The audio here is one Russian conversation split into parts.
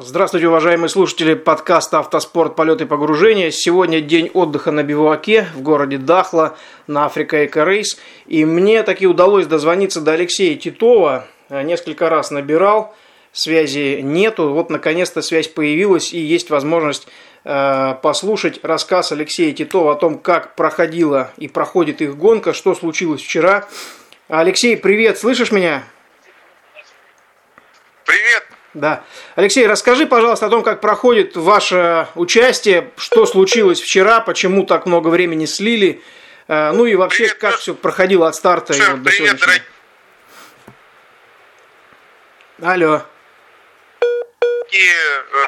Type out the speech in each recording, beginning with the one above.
Здравствуйте, уважаемые слушатели подкаста «Автоспорт. Полет и погружение». Сегодня день отдыха на биваке в городе Дахла на Африка Эко Рейс. И мне таки удалось дозвониться до Алексея Титова. Несколько раз набирал, связи нету. Вот наконец-то связь появилась и есть возможность э, послушать рассказ Алексея Титова о том, как проходила и проходит их гонка, что случилось вчера. Алексей, привет, слышишь меня? Да. Алексей, расскажи, пожалуйста, о том, как проходит ваше участие, что случилось вчера, почему так много времени слили, э, ну и вообще, привет, как все проходило от старта и вот до привет, дорогие. Алло. И, э,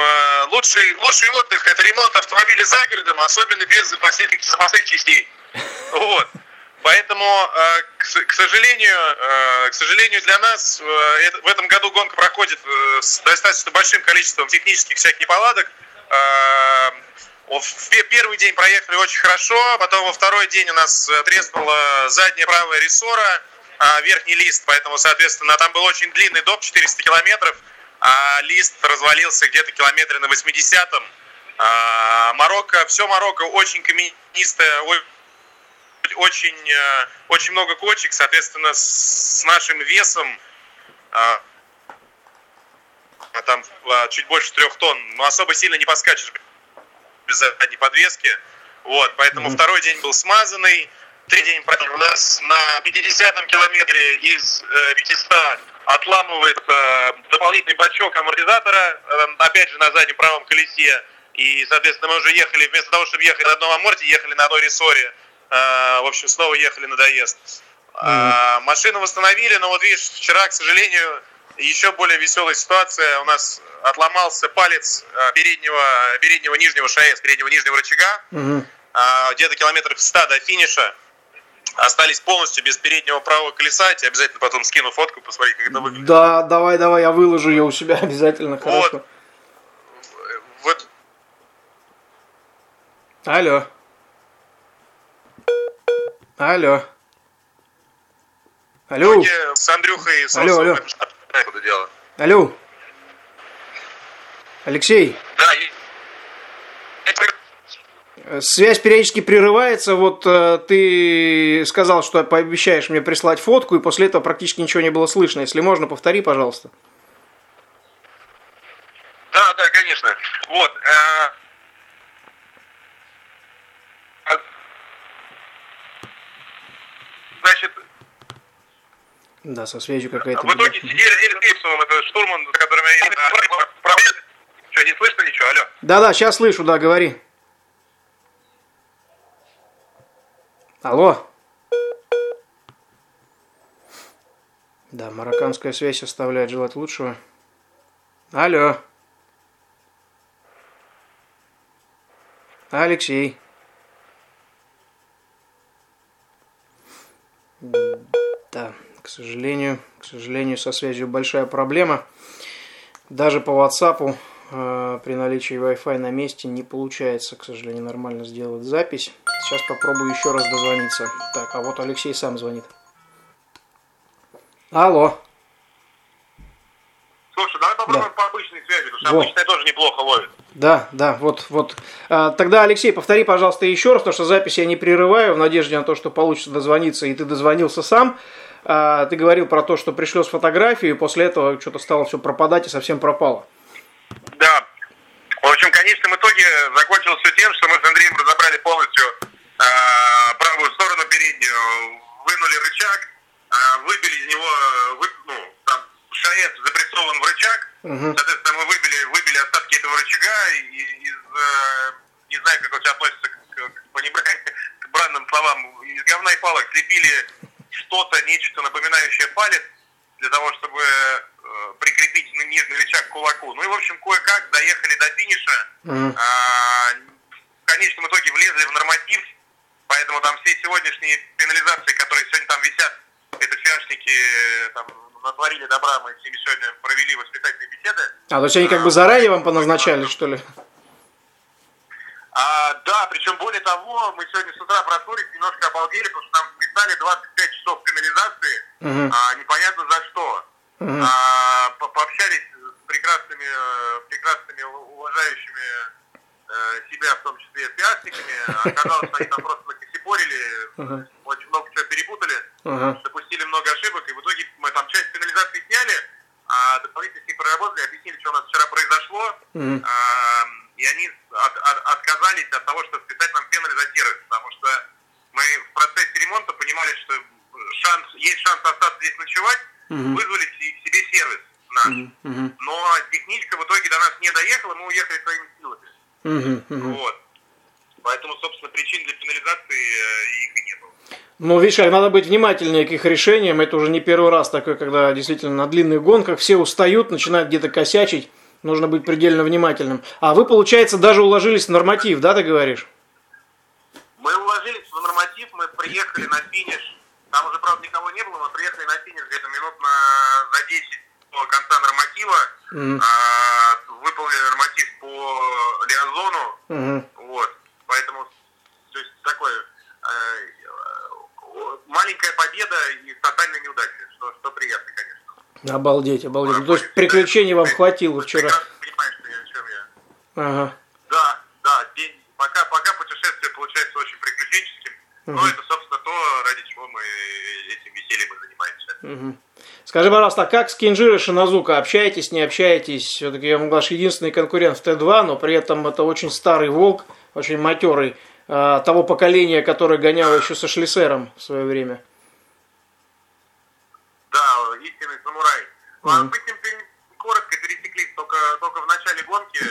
э, лучший, лучший отдых – это ремонт автомобиля за городом, особенно без запасных, запасных частей. Вот. Поэтому, э, к сожалению, э, к сожалению для нас э, в этом году гонка проходит с достаточно большим количеством технических всяких неполадок. В первый день проехали очень хорошо, потом во второй день у нас треснула задняя правая рессора, верхний лист, поэтому, соответственно, там был очень длинный доп, 400 километров, а лист развалился где-то километре на 80-м. Марокко, все Марокко очень каменистое, очень, э, очень много кочек, соответственно, с нашим весом а, а там а, чуть больше трех тонн, но особо сильно не поскачешь без задней подвески. Вот, поэтому mm-hmm. второй день был смазанный, третий день у нас на 50-м километре из э, 500 отламывает э, дополнительный бачок амортизатора, э, опять же на заднем правом колесе. И, соответственно, мы уже ехали, вместо того, чтобы ехать на одном аморте, ехали на одной рессоре. А, в общем, снова ехали на доезд. Mm-hmm. Машину восстановили, но вот видишь, вчера, к сожалению, еще более веселая ситуация. У нас отломался палец а, переднего, переднего нижнего ШАЭС, переднего нижнего рычага. Mm-hmm. Где-то километров 100 до финиша. Остались полностью без переднего правого колеса. Я тебе обязательно потом скину фотку, посмотри, как это выглядит. Да, давай, давай, я выложу ее у себя обязательно. Хорошо. Вот. вот. Алло. Алло. Алло. С Андрюхой с алло, алло. это дело. Алло. Алексей. Да, Связь периодически прерывается. Вот э, ты сказал, что пообещаешь мне прислать фотку, и после этого практически ничего не было слышно. Если можно, повтори, пожалуйста. Да, да, конечно. Вот. Э, значит... Да, со связью какая-то... В итоге сидели с Гейбсоном, это штурман, с которым я... Что, не слышно ничего, алло? Да-да, сейчас слышу, да, говори. Алло. Да, марокканская связь оставляет желать лучшего. Алло. Алексей. Да, к сожалению, к сожалению, со связью большая проблема. Даже по WhatsApp э, при наличии Wi-Fi на месте не получается, к сожалению, нормально сделать запись. Сейчас попробую еще раз дозвониться. Так, а вот Алексей сам звонит. Алло. Слушай, давай попробуем да. по обычной связи, потому что вот. обычная тоже неплохо ловит. Да, да, вот, вот. А, тогда, Алексей, повтори, пожалуйста, еще раз, потому что запись я не прерываю, в надежде на то, что получится дозвониться, и ты дозвонился сам. А, ты говорил про то, что пришло с фотографией, и после этого что-то стало все пропадать и совсем пропало. Да. В общем, в конечном итоге закончилось все тем, что мы с Андреем разобрали полностью а, правую сторону переднюю, вынули рычаг, а, выбили из него, вы, ну, там шаец запрессован в рычаг, угу. соответственно, мы выбили, выбили остатки этого рычага и из, э, не знаю, как он относится к, к, к, к бранным словам, из говна и палок слепили что-то, нечто напоминающее палец, для того, чтобы э, прикрепить нижний рычаг к кулаку. Ну и, в общем, кое-как доехали до финиша. Mm. А, в конечном итоге влезли в норматив, поэтому там все сегодняшние пенализации, которые сегодня там висят, это фиашники там, натворили добра, мы с ними сегодня провели воспитательные беседы. А, то есть они как бы заранее вам поназначали, что ли? А, да, причем более того, мы сегодня с утра проснулись, немножко обалдели, потому что нам вписали 25 часов канализации, uh-huh. а, непонятно за что. Uh-huh. А, по, по пообщались с прекрасными, э, прекрасными уважающими э, себя, в том числе пиарщиками. Оказалось, что они там просто накосипорили, uh-huh. очень много чего перепутали, uh-huh. допустили много ошибок, и в итоге мы там часть пенализации сняли, а дополнительно с ней проработали, объяснили, что у нас вчера произошло, uh-huh. а, и они от, от, отказались от того, чтобы списать нам пеналь за сервис, потому что мы в процессе ремонта понимали, что шанс, есть шанс остаться здесь ночевать, uh-huh. вызвали себе сервис наш. Uh-huh. Но техничка в итоге до нас не доехала, мы уехали своими силами. Uh-huh. Вот. Поэтому, собственно, причин для пенализации э, их и нет. Ну, видишь, надо быть внимательнее к их решениям. Это уже не первый раз такое, когда действительно на длинных гонках все устают, начинают где-то косячить. Нужно быть предельно внимательным. А вы, получается, даже уложились в норматив, да, ты говоришь? Мы уложились в норматив, мы приехали на финиш. Там уже, правда, никого не было, мы приехали на финиш где-то минут на, за 10 до конца норматива. Mm-hmm. А, выполнили норматив по Лиазону. Mm-hmm. Вот. Поэтому, то есть, такое э, маленькая победа и тотальная неудача, что, что приятно, конечно. Обалдеть, обалдеть. Ну, то есть приключений вам хватило вчера. Чем я. Ага. Да, да, день, пока, пока путешествие получается очень приключенческим, угу. но это, собственно, то, ради чего мы этим весельем и занимаемся. Угу. Скажи, пожалуйста, а как с Кинжиро Шиназука? Общаетесь, не общаетесь? Все-таки ваш единственный конкурент в Т2, но при этом это очень старый волк, очень матерый, э, того поколения, которое гоняло еще со Шлиссером в свое время. Да, истинный Мы с ним коротко пересеклись только, только в начале гонки.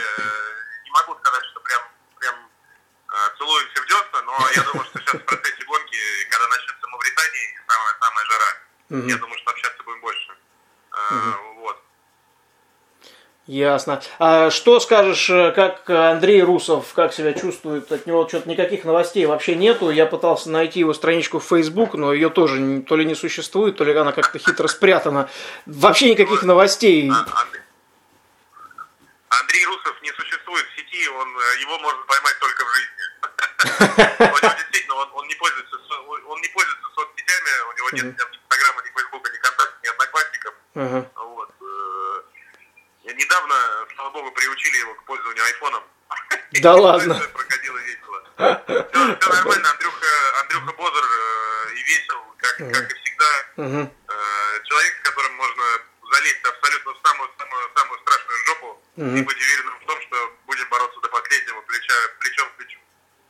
Не могу сказать, что прям, прям э, целуемся в десна, но я думаю, что сейчас в процессе гонки, когда начнется Мавритания, самая, самая жара, я думаю, что общаться будем больше. Ясно. А что скажешь, э, как Андрей Русов, как себя чувствует? От него что-то никаких новостей вообще нету. Я пытался найти его страничку в Facebook, но ее тоже то ли не существует, то ли она как-то хитро спрятана. Вообще никаких новостей. А, Андрей Русов не существует в сети, он, э, его можно поймать только в жизни. Действительно, он не пользуется он не пользуется соцсетями, у него нет ни Инстаграма, ни Фейсбука, ни контактов, ни одноклассников. Недавно, слава богу, приучили его к пользованию айфоном. Да ладно. Проходило весело. Все, все нормально, Андрюха, Андрюха бодр э, и весел, как, как и всегда. Э, человек, с которым можно залезть абсолютно в самую, самую, самую страшную жопу и быть уверенным в том, что будем бороться до последнего плеча, плечом к плечу.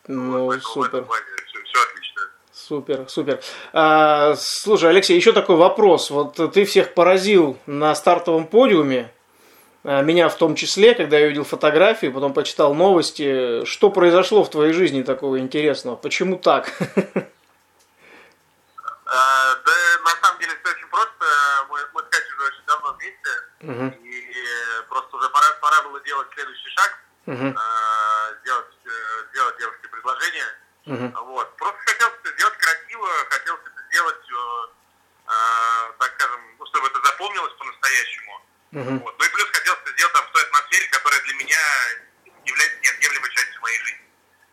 Ну, вот, супер. все, все отлично. Супер, супер. А, слушай, Алексей, еще такой вопрос. Вот ты всех поразил на стартовом подиуме. Э, меня в том числе, когда я увидел фотографии, потом почитал новости, что произошло в твоей жизни такого интересного? Почему так? А, да, на самом деле все очень просто. Мы, мы с Катей уже очень давно вместе, uh-huh. и просто уже пора, пора было делать следующий шаг, uh-huh. сделать, э, сделать девушке предложение. Uh-huh. Вот. Просто хотелось это сделать красиво, хотелось это сделать, э, так скажем, ну, чтобы это запомнилось по-настоящему. Uh-huh. Вот. Ну и плюс хотелось там, в той атмосфере, которая для меня является неотъемлемой частью моей жизни.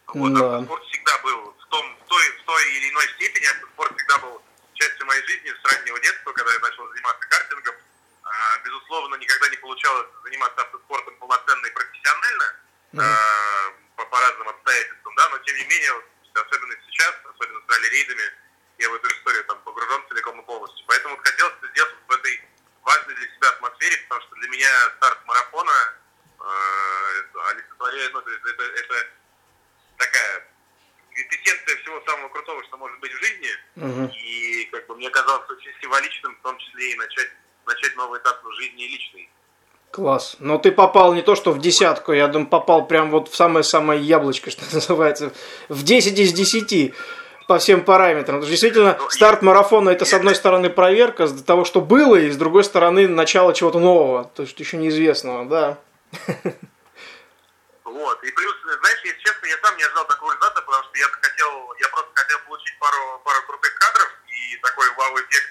Вот, да. спорт всегда был в, том, в, той, в той или иной степени, спорт всегда был частью моей жизни с раннего детства, когда я начал заниматься картингом. А, безусловно, никогда не получалось заниматься автоспортом полноценно и профессионально, uh-huh. а, по, по разным обстоятельствам, да, но тем не менее, особенно сейчас, особенно с ралли-рейдами, я в эту историю там погружен целиком и полностью. Поэтому вот хотелось сделать важной для себя атмосфере, потому что для меня старт марафона э, олицетворяет, ну, это, это, это такая квинтэссенция всего самого крутого, что может быть в жизни. Uh-huh. И как бы мне казалось очень символичным, в том числе и начать, начать новый этап в жизни и личной. Класс. Но ты попал не то, что в десятку, я думаю, попал прям вот в самое-самое яблочко, что называется. В 10 из 10 по всем параметрам. Действительно, ну, старт марафона это с одной стороны проверка того, что было, и с другой стороны начало чего-то нового, то есть еще неизвестного, да. Вот, и плюс, знаешь, если честно, я сам не ожидал такого результата, потому что я хотел, я просто хотел получить пару, пару крутых кадров и такой вау-эффект,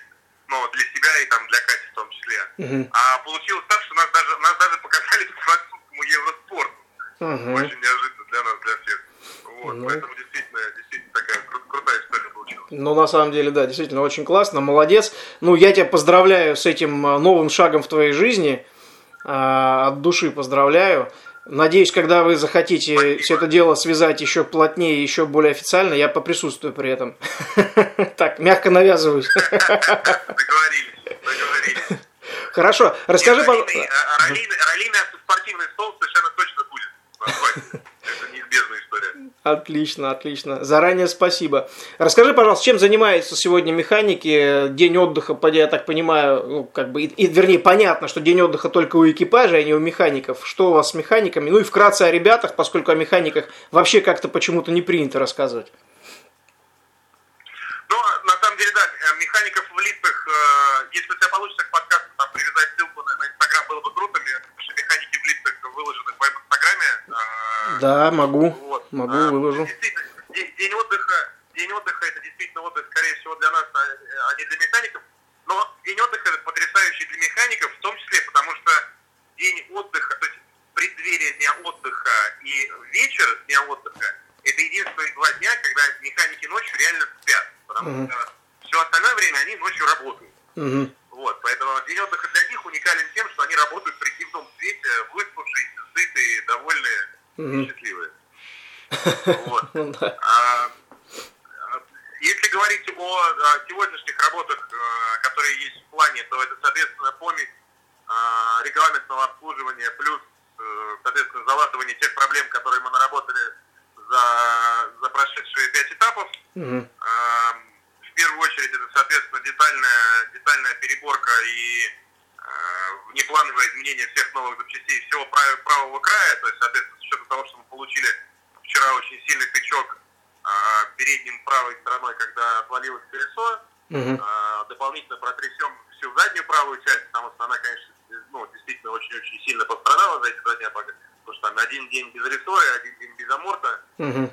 ну, для себя и там для Кати в том числе. Uh-huh. А получилось так, что нас даже, нас даже показали по французскому Евроспорту. Uh-huh. Очень неожиданно для нас, для всех. Вот, ну. поэтому действительно, действительно Ну, на самом деле, да, действительно очень классно, молодец. Ну, я тебя поздравляю с этим э, новым шагом в твоей жизни. А, от души поздравляю. Надеюсь, когда вы захотите все это дело связать еще плотнее, еще более официально, я поприсутствую при этом. Так, мягко навязываюсь. Договорились, договорились. Хорошо, расскажи, пожалуйста. Ролиный спортивный стол совершенно точно будет. Это неизбежная история. Отлично, отлично. Заранее спасибо. Расскажи, пожалуйста, чем занимаются сегодня механики? День отдыха, я так понимаю, ну, как бы, и, вернее, понятно, что день отдыха только у экипажа, а не у механиков. Что у вас с механиками? Ну и вкратце о ребятах, поскольку о механиках вообще как-то почему-то не принято рассказывать. Ну, на самом деле, да, э, механиков в листах, э, если у тебя получится к подкасту там привязать ссылку на Инстаграм, было бы круто, что механики в листах выложены в моем Инстаграме. Э, да, могу, вот. могу, а, выложу. День, день отдыха, день отдыха это действительно отдых, скорее всего, для нас, а, а не для механиков. Но день отдыха это потрясающий для механиков, в том числе, потому что день отдыха, то есть преддверие дня отдыха и вечер дня отдыха, это единственные два дня, когда механики ночью реально спят потому uh-huh. что все остальное время они ночью работают. Uh-huh. Вот, поэтому день отдыха для них уникален тем, что они работают при дневном свете, выспавшись, сытые, довольные uh-huh. и счастливые. Вот. Ну а, если говорить о, сегодняшних работах, э, которые есть в плане, то это, соответственно, помесь э, регламентного обслуживания плюс, э, соответственно, залатывание тех проблем, которые мы наработали за, за прошедшие пять этапов. Первую очередь это, соответственно, детальная, детальная переборка и э, внеплановое изменение всех новых запчастей всего прав, правого края, то есть, соответственно, с учетом того, что мы получили вчера очень сильный тычок э, передним правой стороной, когда отвалилось колесо, uh э, дополнительно протрясем всю заднюю правую часть, потому что она, конечно, ну, действительно очень-очень сильно пострадала за эти два дня, потому что там один день без рессоры, один день без аморта, uh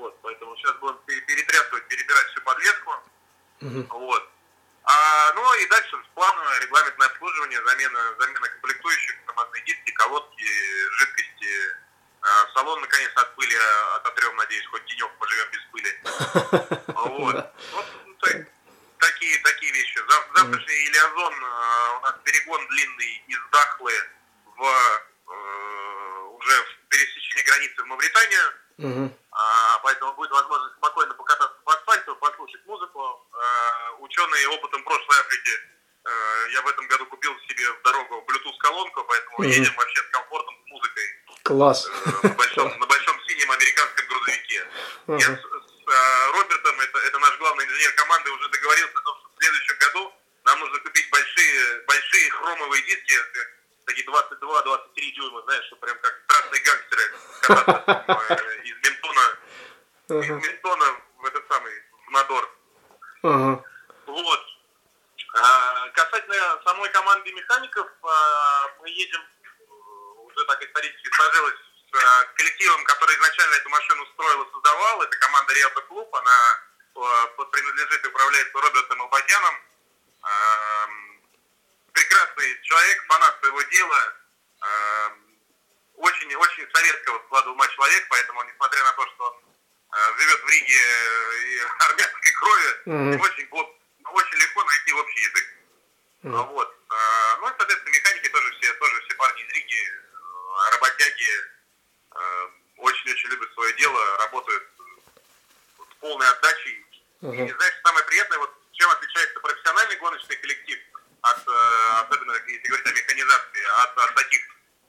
вот, поэтому сейчас будем перетрясывать, перебирать всю подвеску. Uh-huh. Вот. А, ну и дальше плановое регламентное обслуживание, замена, замена комплектующих, тормозные диски, колодки, жидкости. А, салон наконец от пыли ототрем, надеюсь, хоть денек поживем без пыли. Вот. Ну, такие, такие вещи. Завтрашний Илиазон, а, у нас перегон длинный из Дахлы в э, уже в пересечении границы в Мавританию. А, поэтому будет возможность спокойно покататься по асфальту, послушать музыку. А, ученые опытом прошлой Африки, а, я в этом году купил себе в дорогу Bluetooth-колонку, поэтому угу. едем вообще с комфортом, с музыкой. Класс. Э, на большом, на большом синем американском грузовике. Угу. Я а, Робертом, это, это наш главный инженер команды, уже договорился о том, что в следующем году нам нужно купить большие, большие хромовые диски, такие 22-23 дюйма, знаешь, что прям как страшные гангстеры кататься из Ментона, из Ментона в этот самый, в Надор. Вот. А, касательно самой команды механиков, а, мы едем, уже так исторически сложилось, с а, коллективом, который изначально эту машину строил и создавал. Это команда Риото Клуб, она принадлежит и управляется Робертом Албатяном прекрасный человек, фанат своего дела, очень-очень эм, советского склада ума человек, поэтому, несмотря на то, что он э, живет в Риге и армянской крови, mm-hmm. очень, очень легко найти общий язык. Mm-hmm. Вот. Э, ну и, соответственно, механики тоже все, тоже все парни из Риги, э, работяги, очень-очень любят свое дело, работают с полной отдачей. Mm-hmm. И, знаешь, самое приятное, вот чем отличается профессиональный гоночный коллектив от, э, особенно если говорить о механизации, от, от таких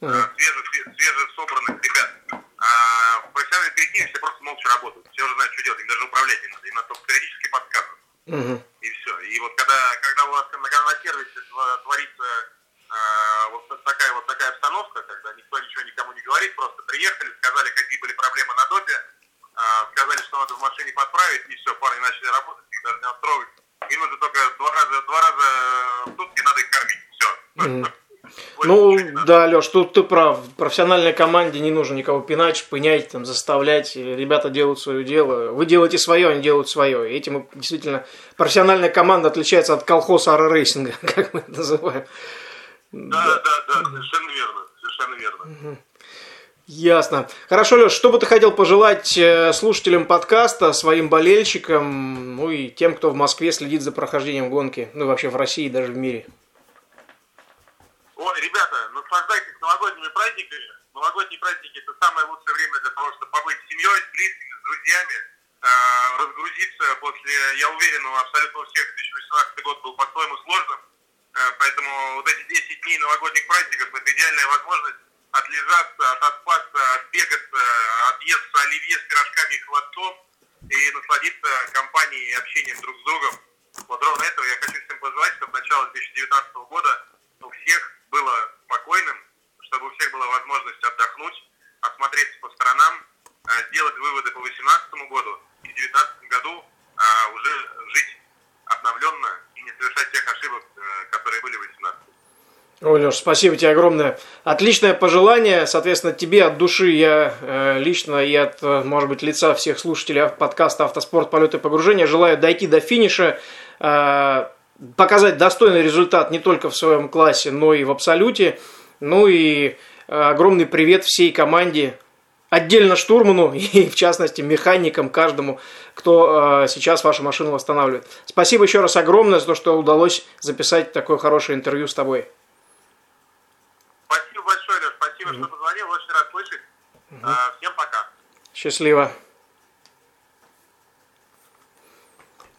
uh-huh. свеже, свеже собранных ребят. А в профессиональном коллективе все просто молча работают. Все уже знают, что делать, им даже управлять не надо, им надо только периодически подсказывать. Uh-huh. И все. И вот когда, когда у вас когда на сервисе творится а, вот такая вот такая обстановка, когда никто ничего никому не говорит, просто приехали, сказали, какие были проблемы на допе, а, сказали, что надо в машине подправить, и все, парни начали работать, их даже не отстроить им нужно только два раза, два раза в сутки надо их кормить. Все. Mm. Ну, да, Леш, тут ты прав. Профессиональной команде не нужно никого пинать, пынять, там, заставлять. Ребята делают свое дело. Вы делаете свое, они делают свое. И этим действительно профессиональная команда отличается от колхоза ара рейсинга, как мы это называем. Да, да, да, да совершенно верно. Совершенно верно. Ясно. Хорошо, Леш, что бы ты хотел пожелать э, слушателям подкаста, своим болельщикам, ну и тем, кто в Москве следит за прохождением гонки, ну и вообще в России, даже в мире? Ой, ребята, наслаждайтесь новогодними праздниками. Новогодние праздники – это самое лучшее время для того, чтобы побыть с семьей, с близкими, с друзьями, э, разгрузиться после, я уверен, у абсолютно у всех 2018 год был по-своему сложным, э, поэтому вот эти 10 дней новогодних праздников – это идеальная возможность отлежаться, отоспаться, отбегаться, отъесться оливье с пирожками и холодцом и насладиться компанией и общением друг с другом. Вот ровно этого я хочу всем пожелать, чтобы начало 2019 года у всех было спокойным, чтобы у всех была возможность отдохнуть, осмотреться по сторонам, э, сделать выводы по 2018 году и в 2019 году а, уже жить обновленно и не совершать тех ошибок, э, которые были в 2018. Ой, Леш, спасибо тебе огромное. Отличное пожелание. Соответственно, тебе от души я э, лично и от, может быть, лица всех слушателей подкаста «Автоспорт. Полеты и погружения» желаю дойти до финиша, э, показать достойный результат не только в своем классе, но и в абсолюте. Ну и э, огромный привет всей команде, отдельно штурману и, в частности, механикам, каждому, кто э, сейчас вашу машину восстанавливает. Спасибо еще раз огромное за то, что удалось записать такое хорошее интервью с тобой. Спасибо большое, Леш. Спасибо, mm-hmm. что позвонил. Очень рад слышать. Mm-hmm. Всем пока. Счастливо.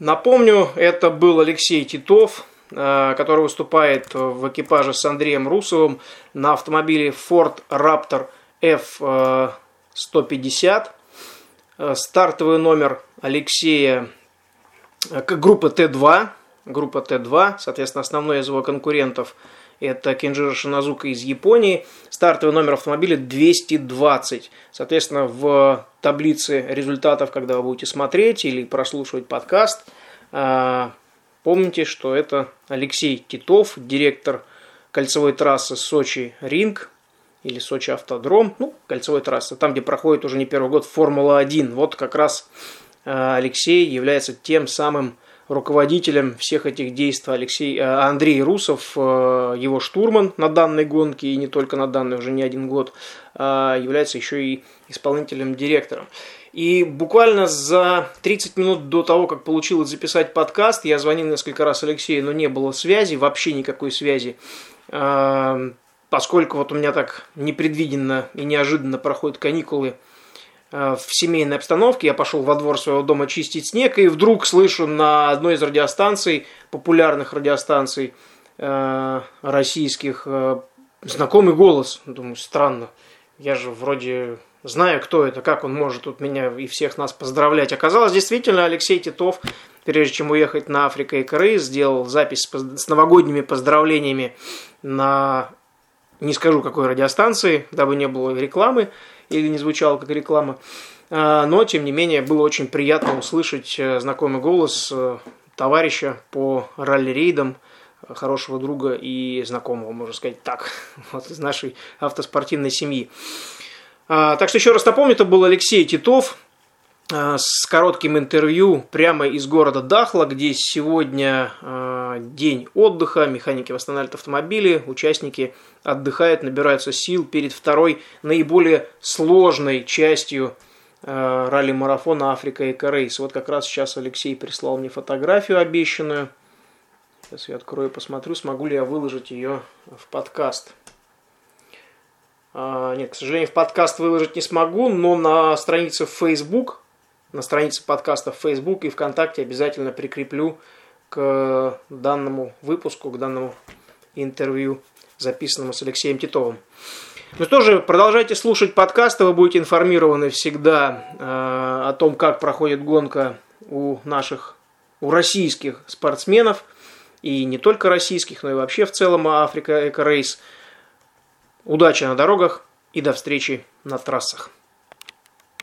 Напомню, это был Алексей Титов, э, который выступает в экипаже с Андреем Русовым на автомобиле Ford Raptor F150. Э, стартовый номер Алексея группы Т2. Группа Т2, соответственно, основной из его конкурентов – это Кенджира Шиназука из Японии. Стартовый номер автомобиля 220. Соответственно, в таблице результатов, когда вы будете смотреть или прослушивать подкаст, а, помните, что это Алексей Титов, директор кольцевой трассы Сочи-Ринг, или Сочи Автодром, ну, кольцевой трассы, там, где проходит уже не первый год Формула-1. Вот как раз а, Алексей является тем самым руководителем всех этих действий Алексей, э, Андрей Русов, э, его штурман на данной гонке, и не только на данной, уже не один год, а является еще и исполнительным директором. И буквально за 30 минут до того, как получилось записать подкаст, я звонил несколько раз Алексею, но не было связи, вообще никакой связи. Поскольку вот у меня так непредвиденно и неожиданно проходят каникулы Э, в семейной обстановке. Я пошел во двор своего дома чистить снег, и вдруг слышу на одной из радиостанций, популярных радиостанций э, российских, э, знакомый голос. Думаю, странно. Я же вроде знаю, кто это, как он может тут меня и всех нас поздравлять. Оказалось, действительно, Алексей Титов, прежде чем уехать на Африка и Корей, сделал запись с новогодними поздравлениями на, не скажу какой радиостанции, дабы не было рекламы, или не звучало как реклама. А, но, тем не менее, было очень приятно услышать э, знакомый голос э, товарища по ралли-рейдам, хорошего друга и знакомого, можно сказать так, вот из нашей автоспортивной семьи. А, так что еще раз напомню, это был Алексей Титов, Э, с коротким интервью прямо из города Дахла, где сегодня э, день отдыха, механики восстанавливают автомобили, участники отдыхают, набираются сил перед второй наиболее сложной частью э, ралли-марафона Африка и Корейс. Вот как раз сейчас Алексей прислал мне фотографию обещанную. Сейчас я открою и посмотрю, смогу ли я выложить ее в подкаст. Нет, к сожалению, в подкаст выложить не смогу, но на странице в Facebook на странице подкаста в Facebook и ВКонтакте обязательно прикреплю к данному выпуску, к данному интервью, записанному с Алексеем Титовым. Ну что же, продолжайте слушать подкасты, вы будете информированы всегда э, о том, как проходит гонка у наших, у российских спортсменов, и не только российских, но и вообще в целом Африка Эко Рейс. Удачи на дорогах и до встречи на трассах.